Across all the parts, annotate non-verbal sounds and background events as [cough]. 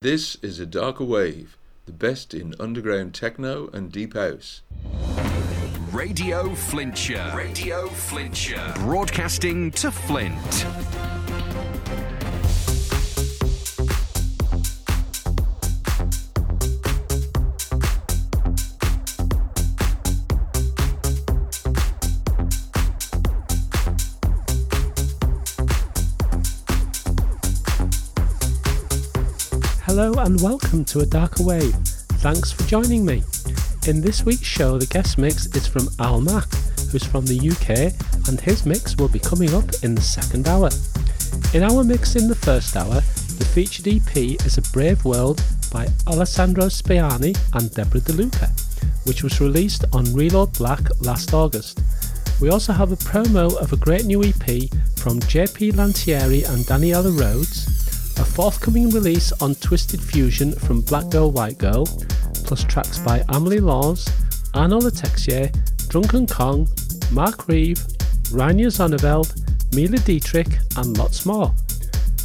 This is a darker wave, the best in underground techno and deep house. Radio Flintshire. Radio Flintshire. Broadcasting to Flint. Hello and welcome to A Darker Wave. Thanks for joining me. In this week's show, the guest mix is from Al Mac, who's from the UK, and his mix will be coming up in the second hour. In our mix in the first hour, the featured EP is A Brave World by Alessandro Spaiani and Deborah De Luca, which was released on Reload Black last August. We also have a promo of a great new EP from JP Lantieri and Daniela Rhodes, forthcoming release on Twisted Fusion from Black Girl White Girl, plus tracks by Amelie Lens, Arnaud Le Texier, Drunken Kong, Mark Reeve, Rainer Zonneveld, Mila Dietrich, and lots more.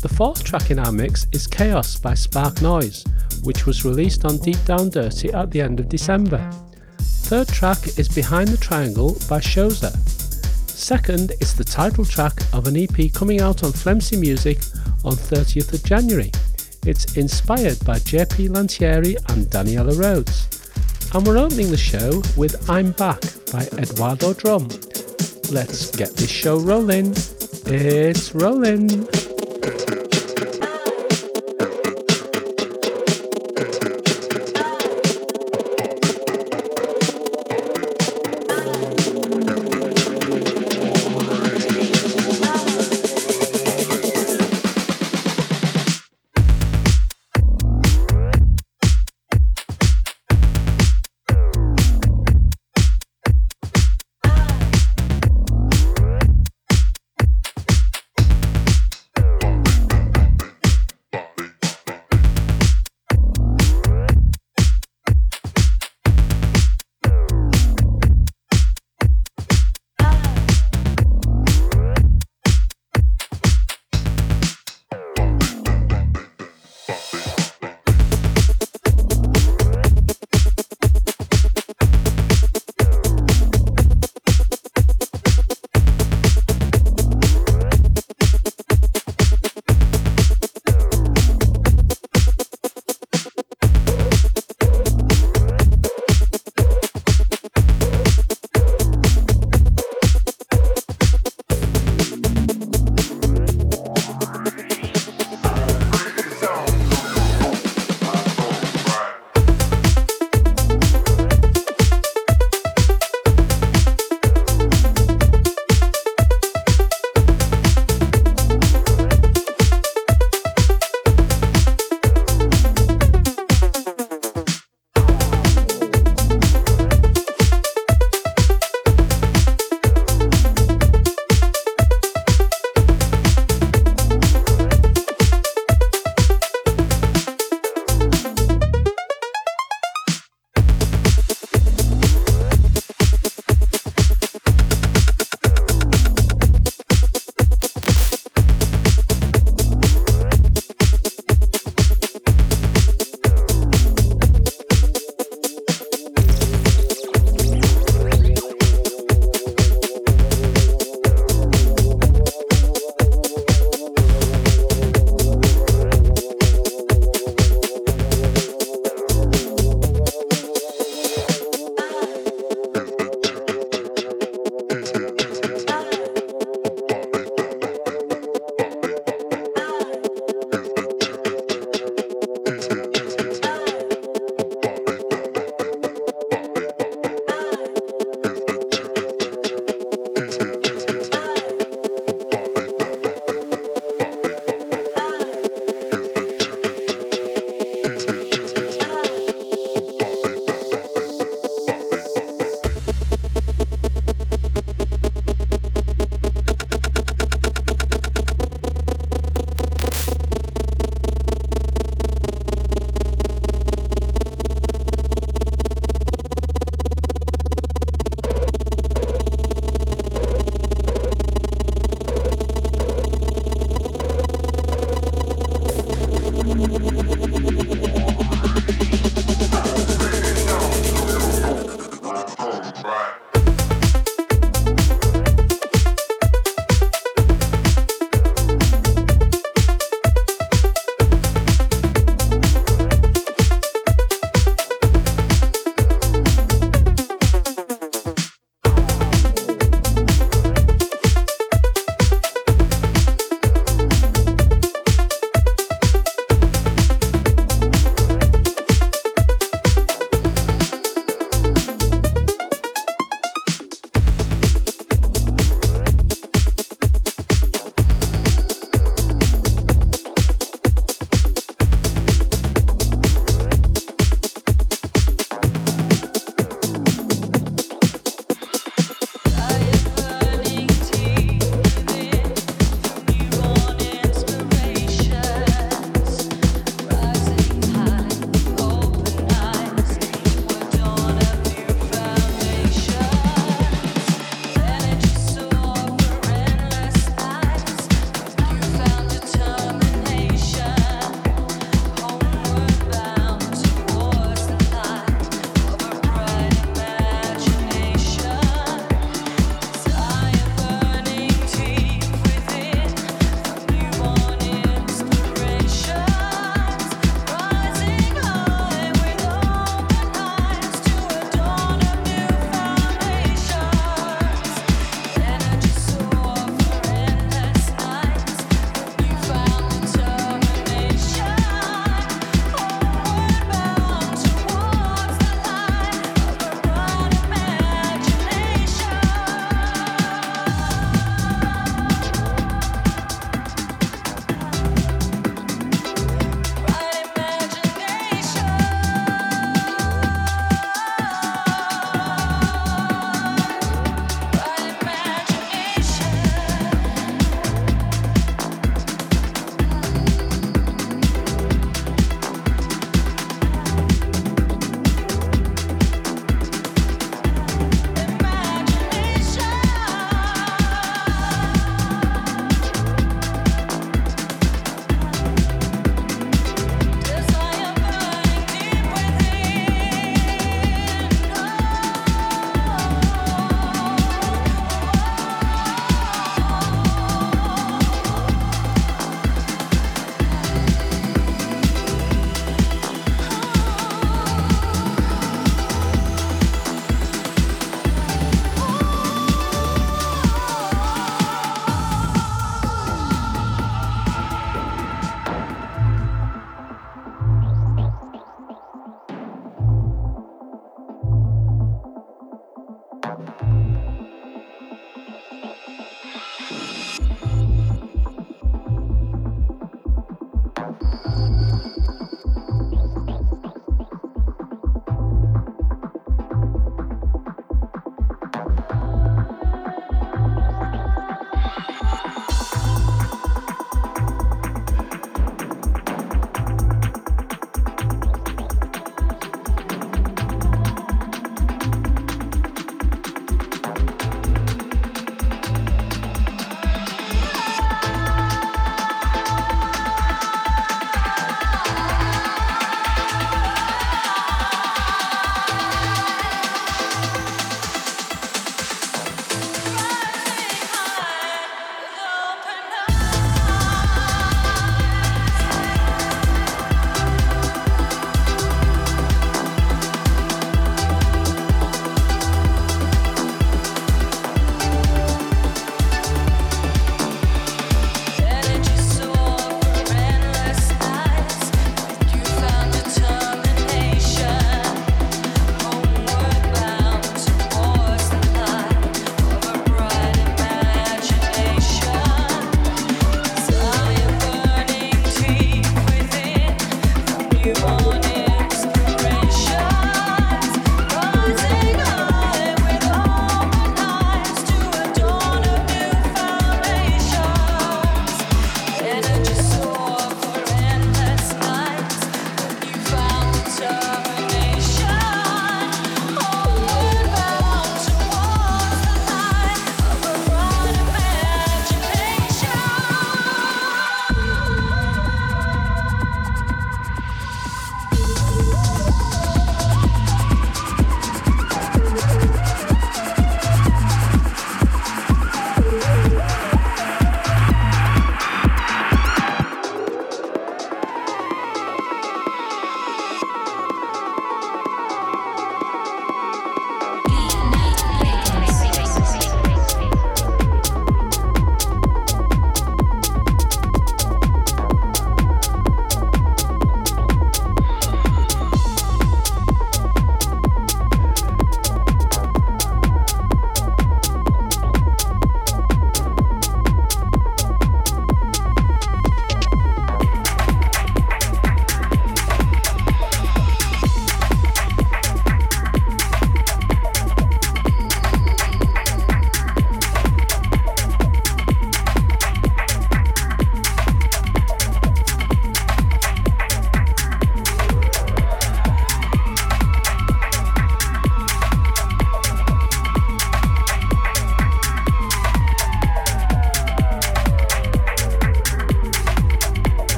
The fourth track in our mix is Chaos by SparkNoize, which was released on DeepDownDirty at the end of December. Third track is Behind the Triangle by Shoza. Second is the title track of an EP coming out on Flemcy Music on 30th of January. It's inspired by JP Lantieri and Daniela Rhodes. And we're opening the show with I'm Back by Eduardo Drumn. Let's get this show rolling. It's rolling.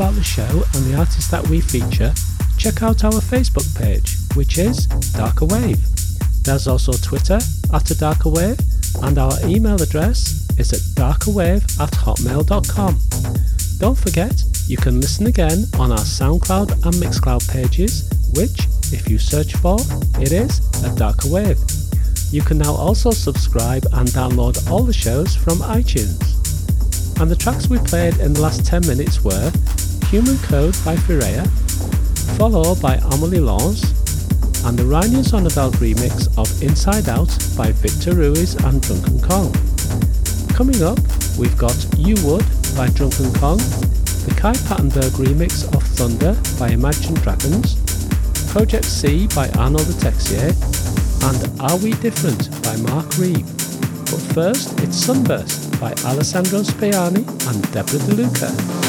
About the show and the artists that we feature, check out our Facebook page, which is Darker Wave. There's also Twitter at a Darker Wave, and our email address is at darkerwave at hotmail.com. Don't forget, you can listen again on our SoundCloud and Mixcloud pages, which, if you search for, it is a Darker Wave. You can now also subscribe and download all the shows from iTunes. And the tracks we played in the last 10 minutes were Human Code by Fireya, followed by Amelie Lens, and the Rainer Zonneveld remix of Inside Out by Victor Ruiz and Drunken Kong. Coming up, we've got You Would by Drunken Kong, the Kai Pattenberg remix of Thunder by Imagine Dragons, Project C by Arnaud Le Texier, and Are We Different by Mark Reeve. But first, it's Sunburst by Alessandro Spaiani and Deborah De Luca.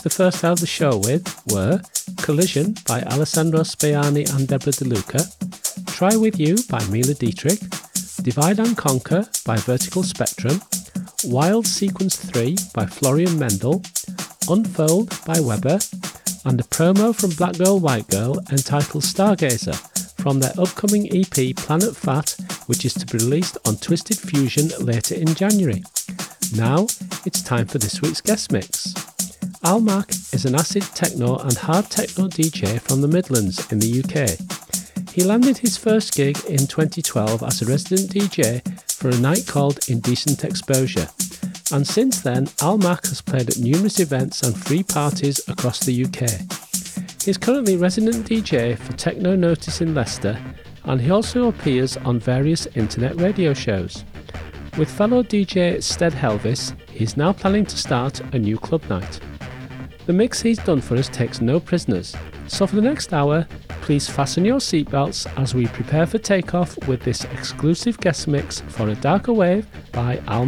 Finished the first half of the show with were Collision by Alessandro Spaiani and Deborah De Luca, Try With You by Mila Dietrich, Divide and Conquer by Vertical Spectrum, Wild Sequence 3 by Florian Mendel, Unfold by Weber, and a promo from Black Girl White Girl entitled Stargazer from their upcoming EP Planet Fat, which is to be released on Twisted Fusion later in January. Now it's time for this week's guest mix. Al Mac is an acid techno and hard techno DJ from the Midlands in the UK. He landed his first gig in 2012 as a resident DJ for a night called Indecent Exposure, and since then, Al Mac has played at numerous events and free parties across the UK. He's currently resident DJ for Techno Notice in Leicester, and he also appears on various internet radio shows. With fellow DJ Stead Helvis, he's now planning to start a new club night. The mix he's done for us takes no prisoners, so for the next hour, please fasten your seatbelts as we prepare for takeoff with this exclusive guest mix for A Darker Wave by Al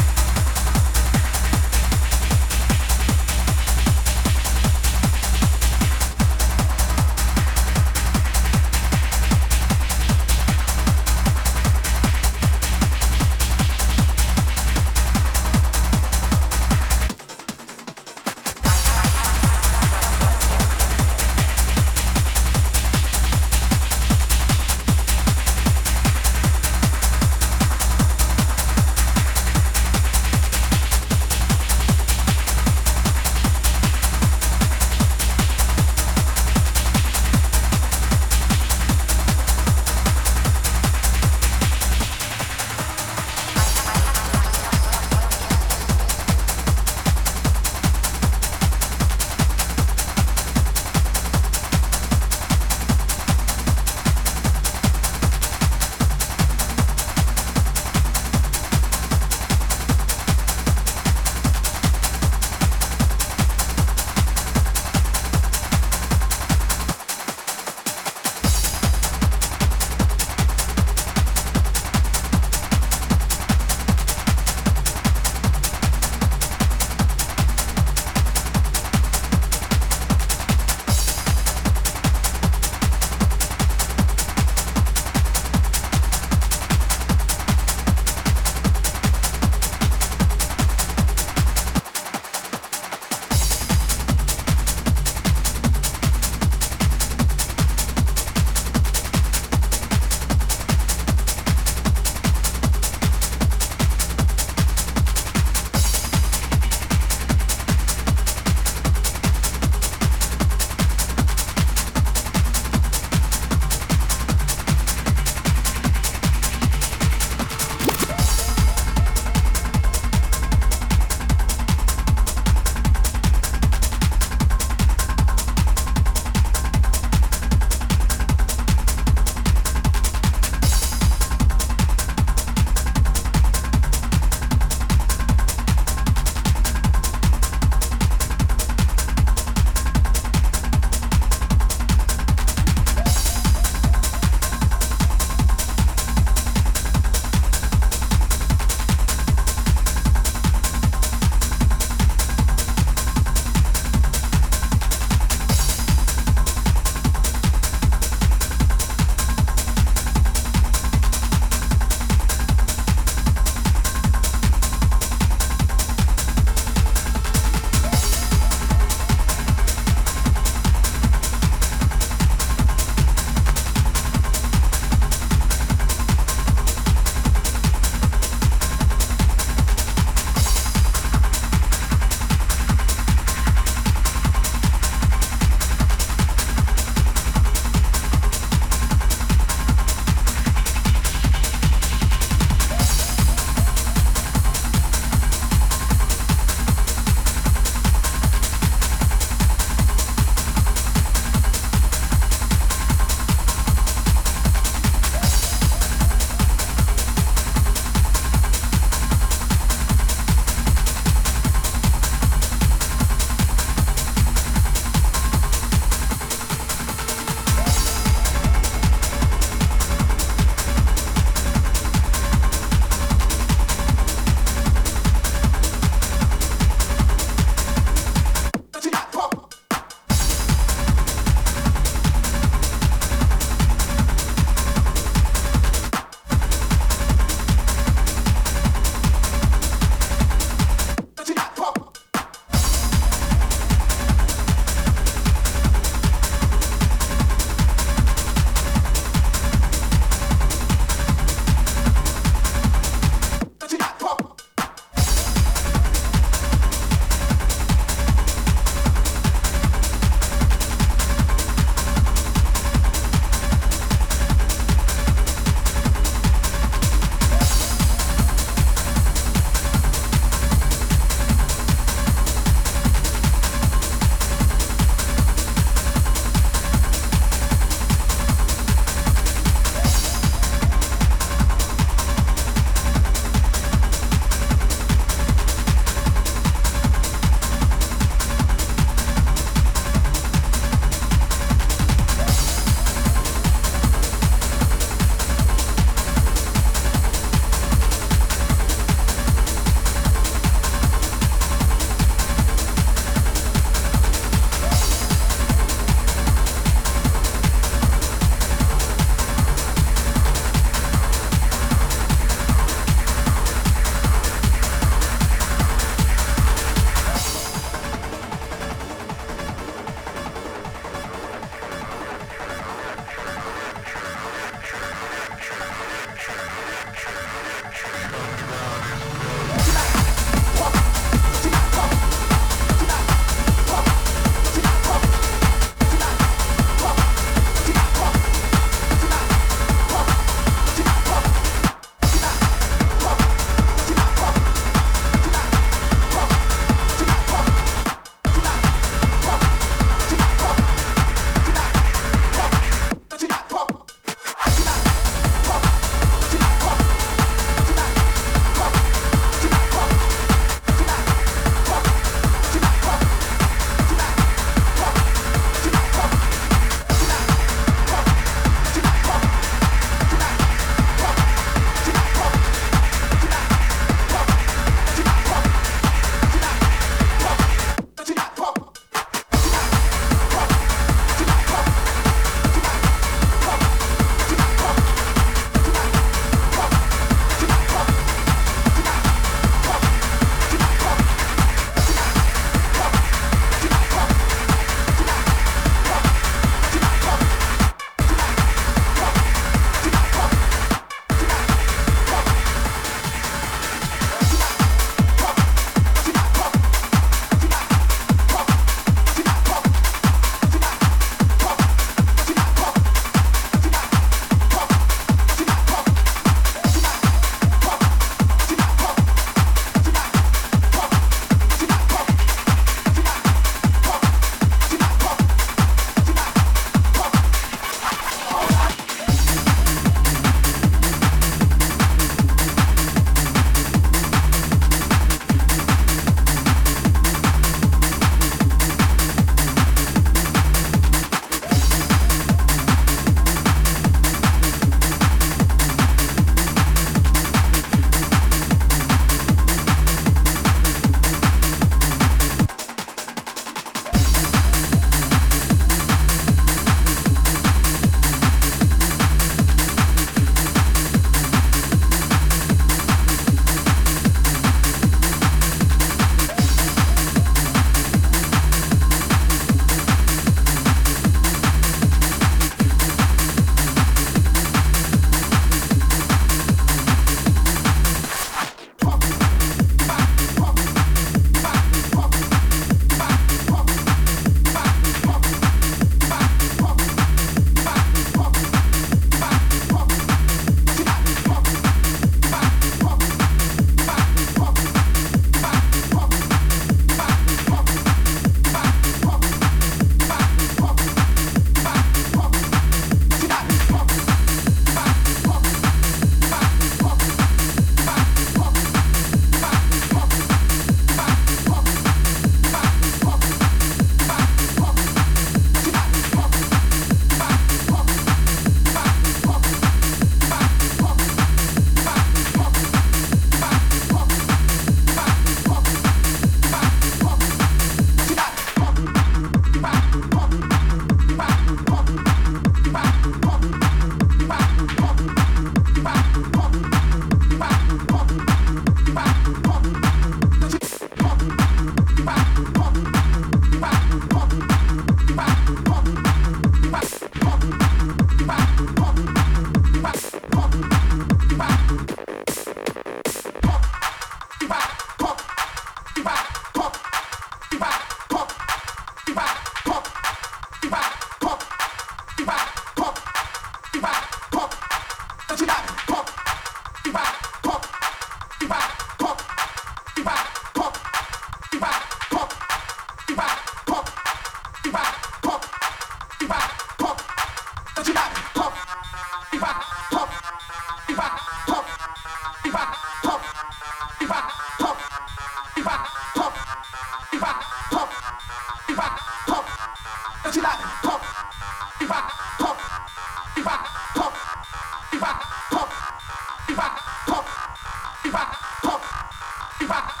Pop. [laughs]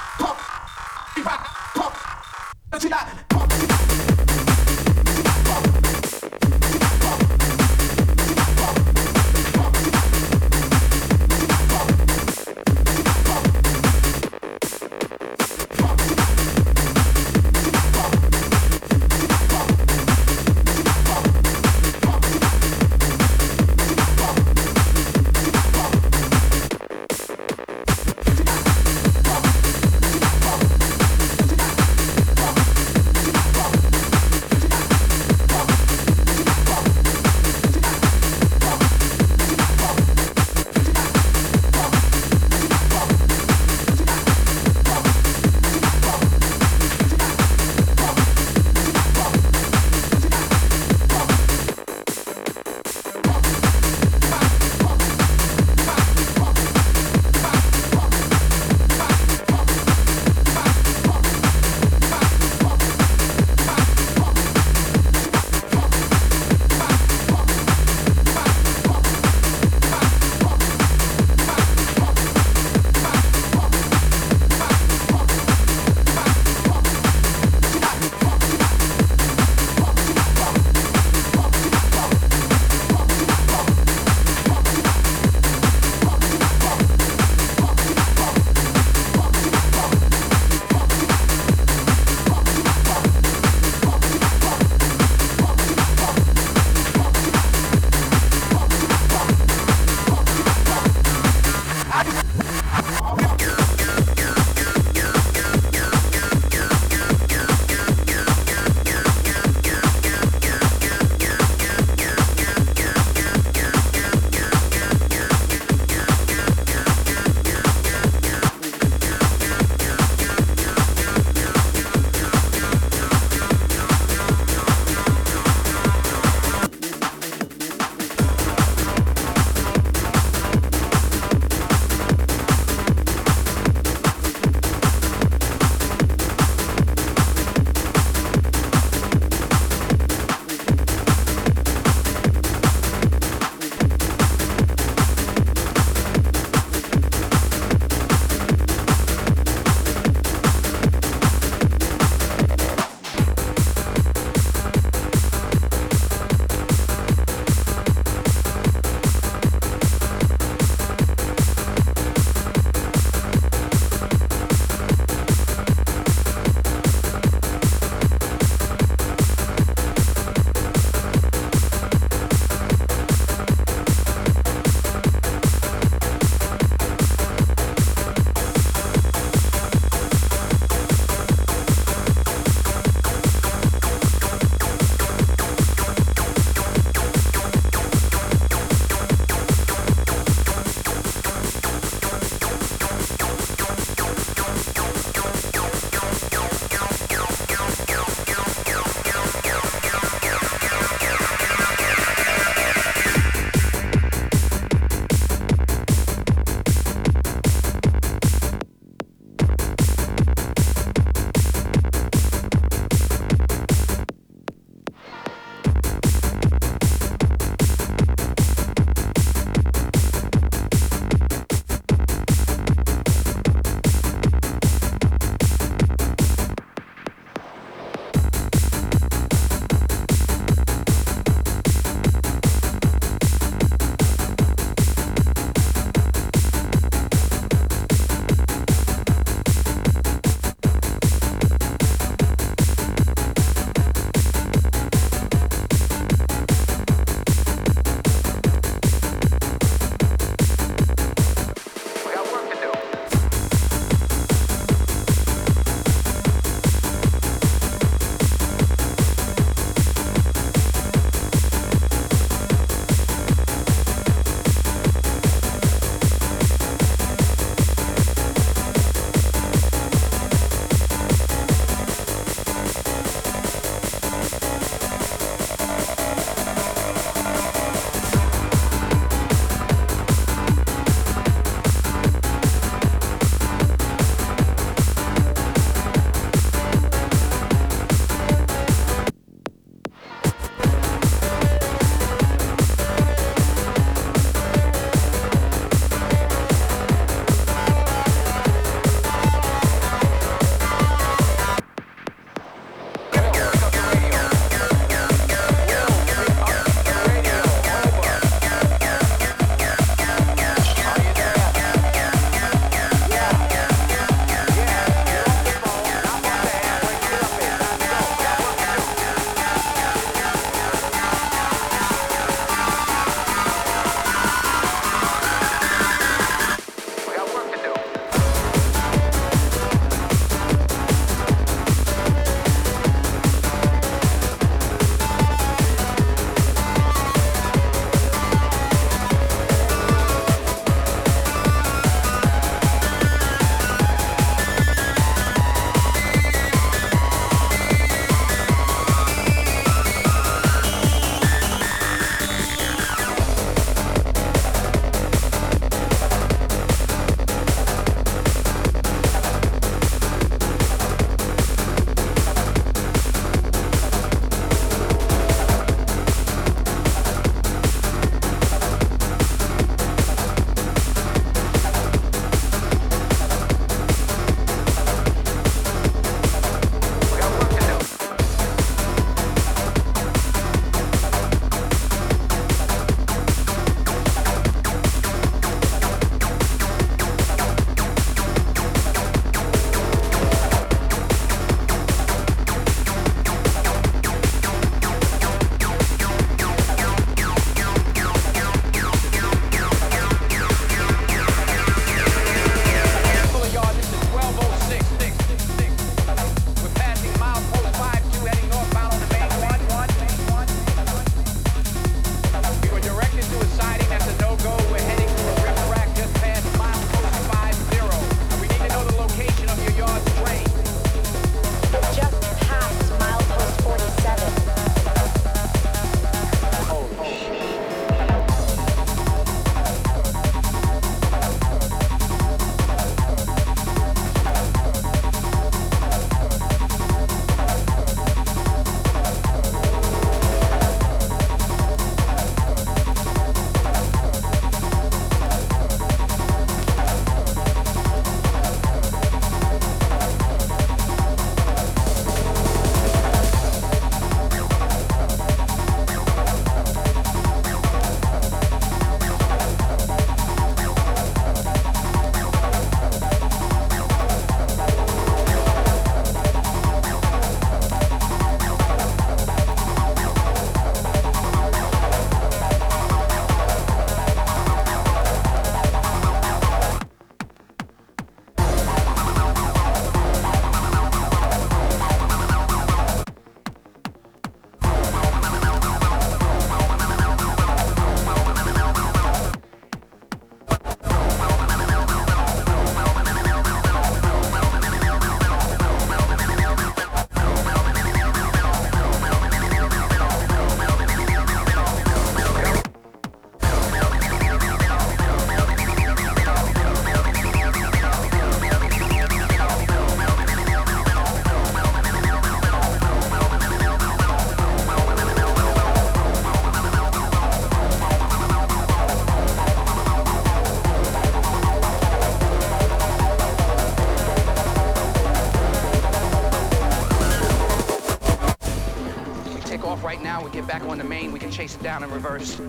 chase it down in reverse.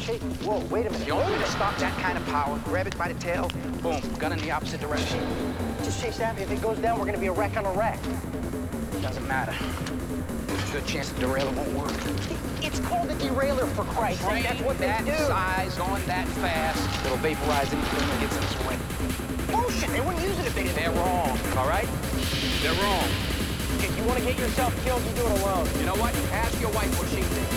Chase, whoa, wait a minute. You only way to stop that kind of power, grab it by the tail, boom, gun in the opposite direction. Just chase that. If it goes down, we're gonna be a wreck on a wreck. Doesn't matter. There's a good chance the derailer won't work. It's called a derailer for Christ's sake. That's what they that do. size, going that fast, it'll vaporize anything that gets in its way. Bullshit. They wouldn't use it if they didn't. They're wrong, all right? They're wrong. If you want to get yourself killed, you do it alone. You know what? Ask your wife what she thinks.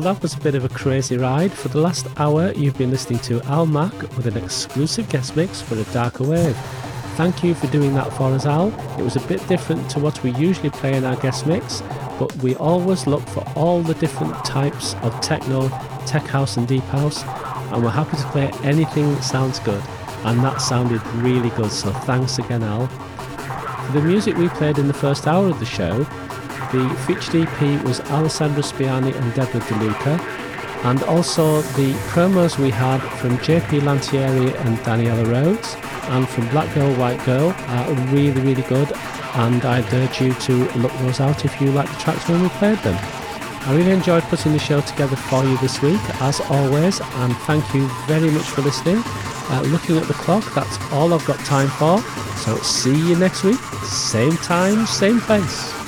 Well, that was a bit of a crazy ride. For the last hour, you've been listening to Al Mac with an exclusive guest mix for a darker wave. Thank you for doing that for us, Al. It was a bit different to what we usually play in our guest mix, but we always look for all the different types of techno, tech house, and deep house, and we're happy to play anything that sounds good. And that sounded really good, so thanks again, Al. For the music we played in the first hour of the show, the featured EP was Alessandro Spaiani and Deborah De Luca, and also the promos we had from JP Lantieri and Daniela Rhodes, and from Black Girl White Girl are really, really good, and I'd urge you to look those out if you like the tracks when we played them. I really enjoyed putting the show together for you this week, as always, and thank you very much for listening. Uh, looking at the clock, that's all I've got time for, so see you next week, same time, same place.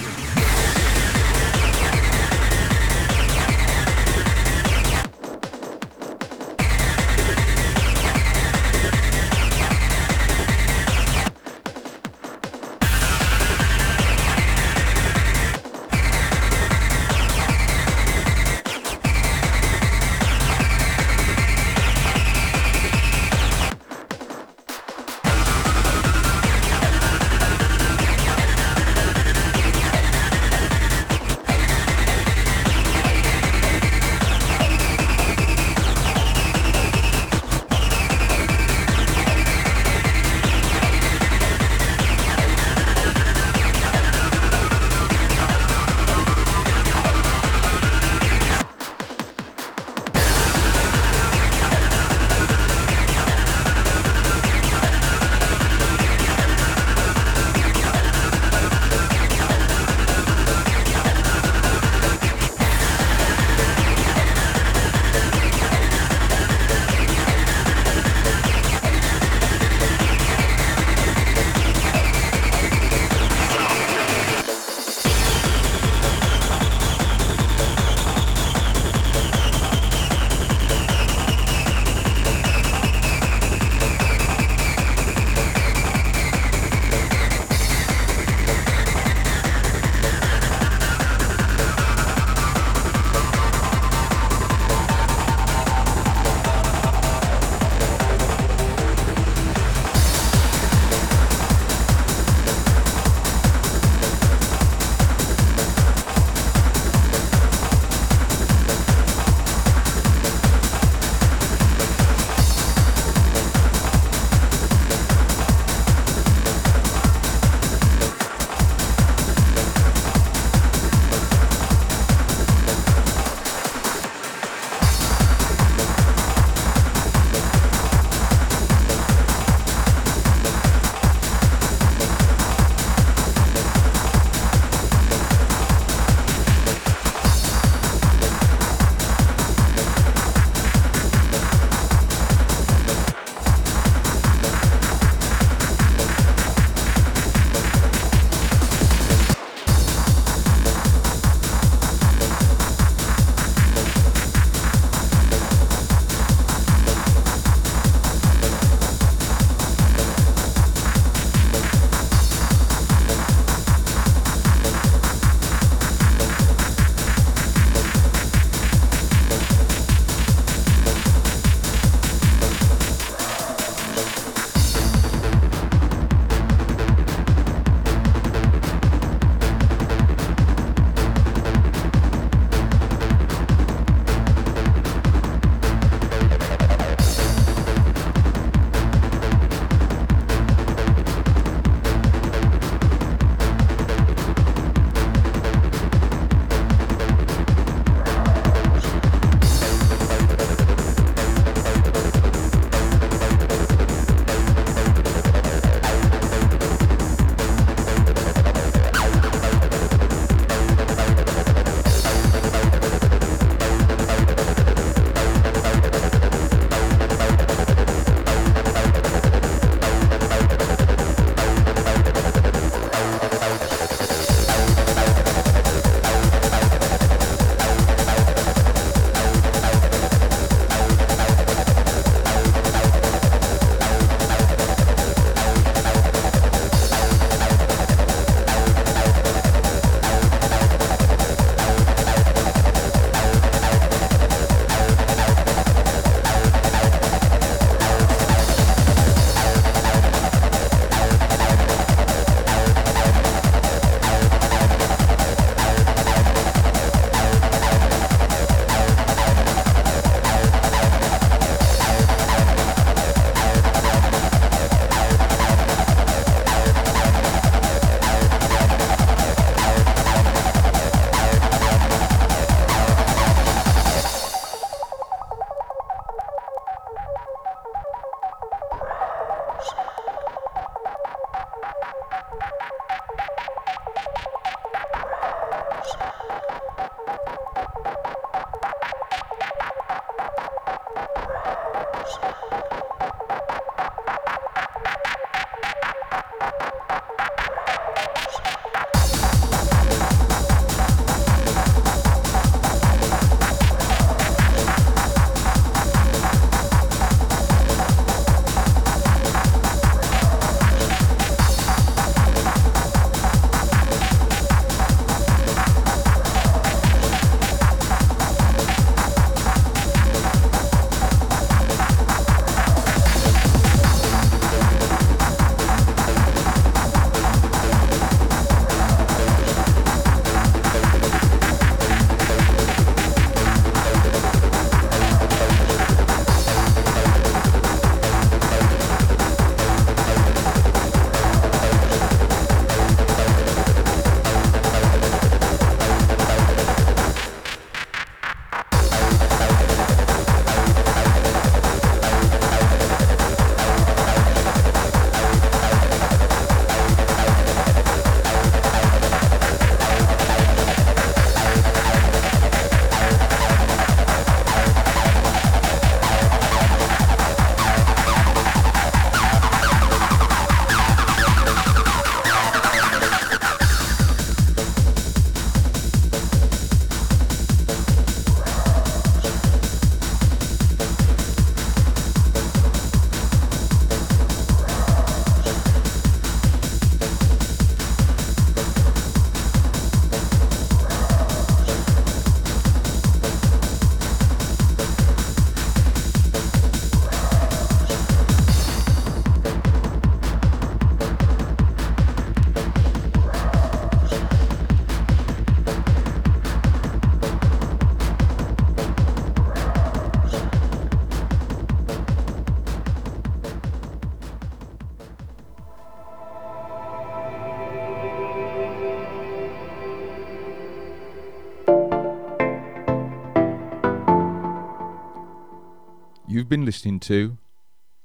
Been listening to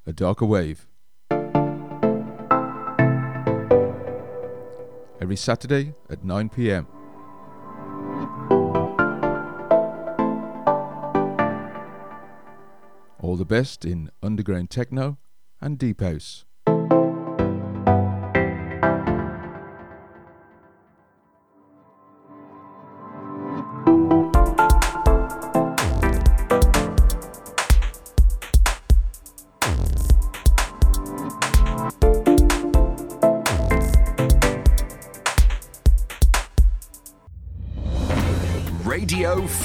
A Darker Wave. Every Saturday at 9 pm. All the best in underground techno and deep house.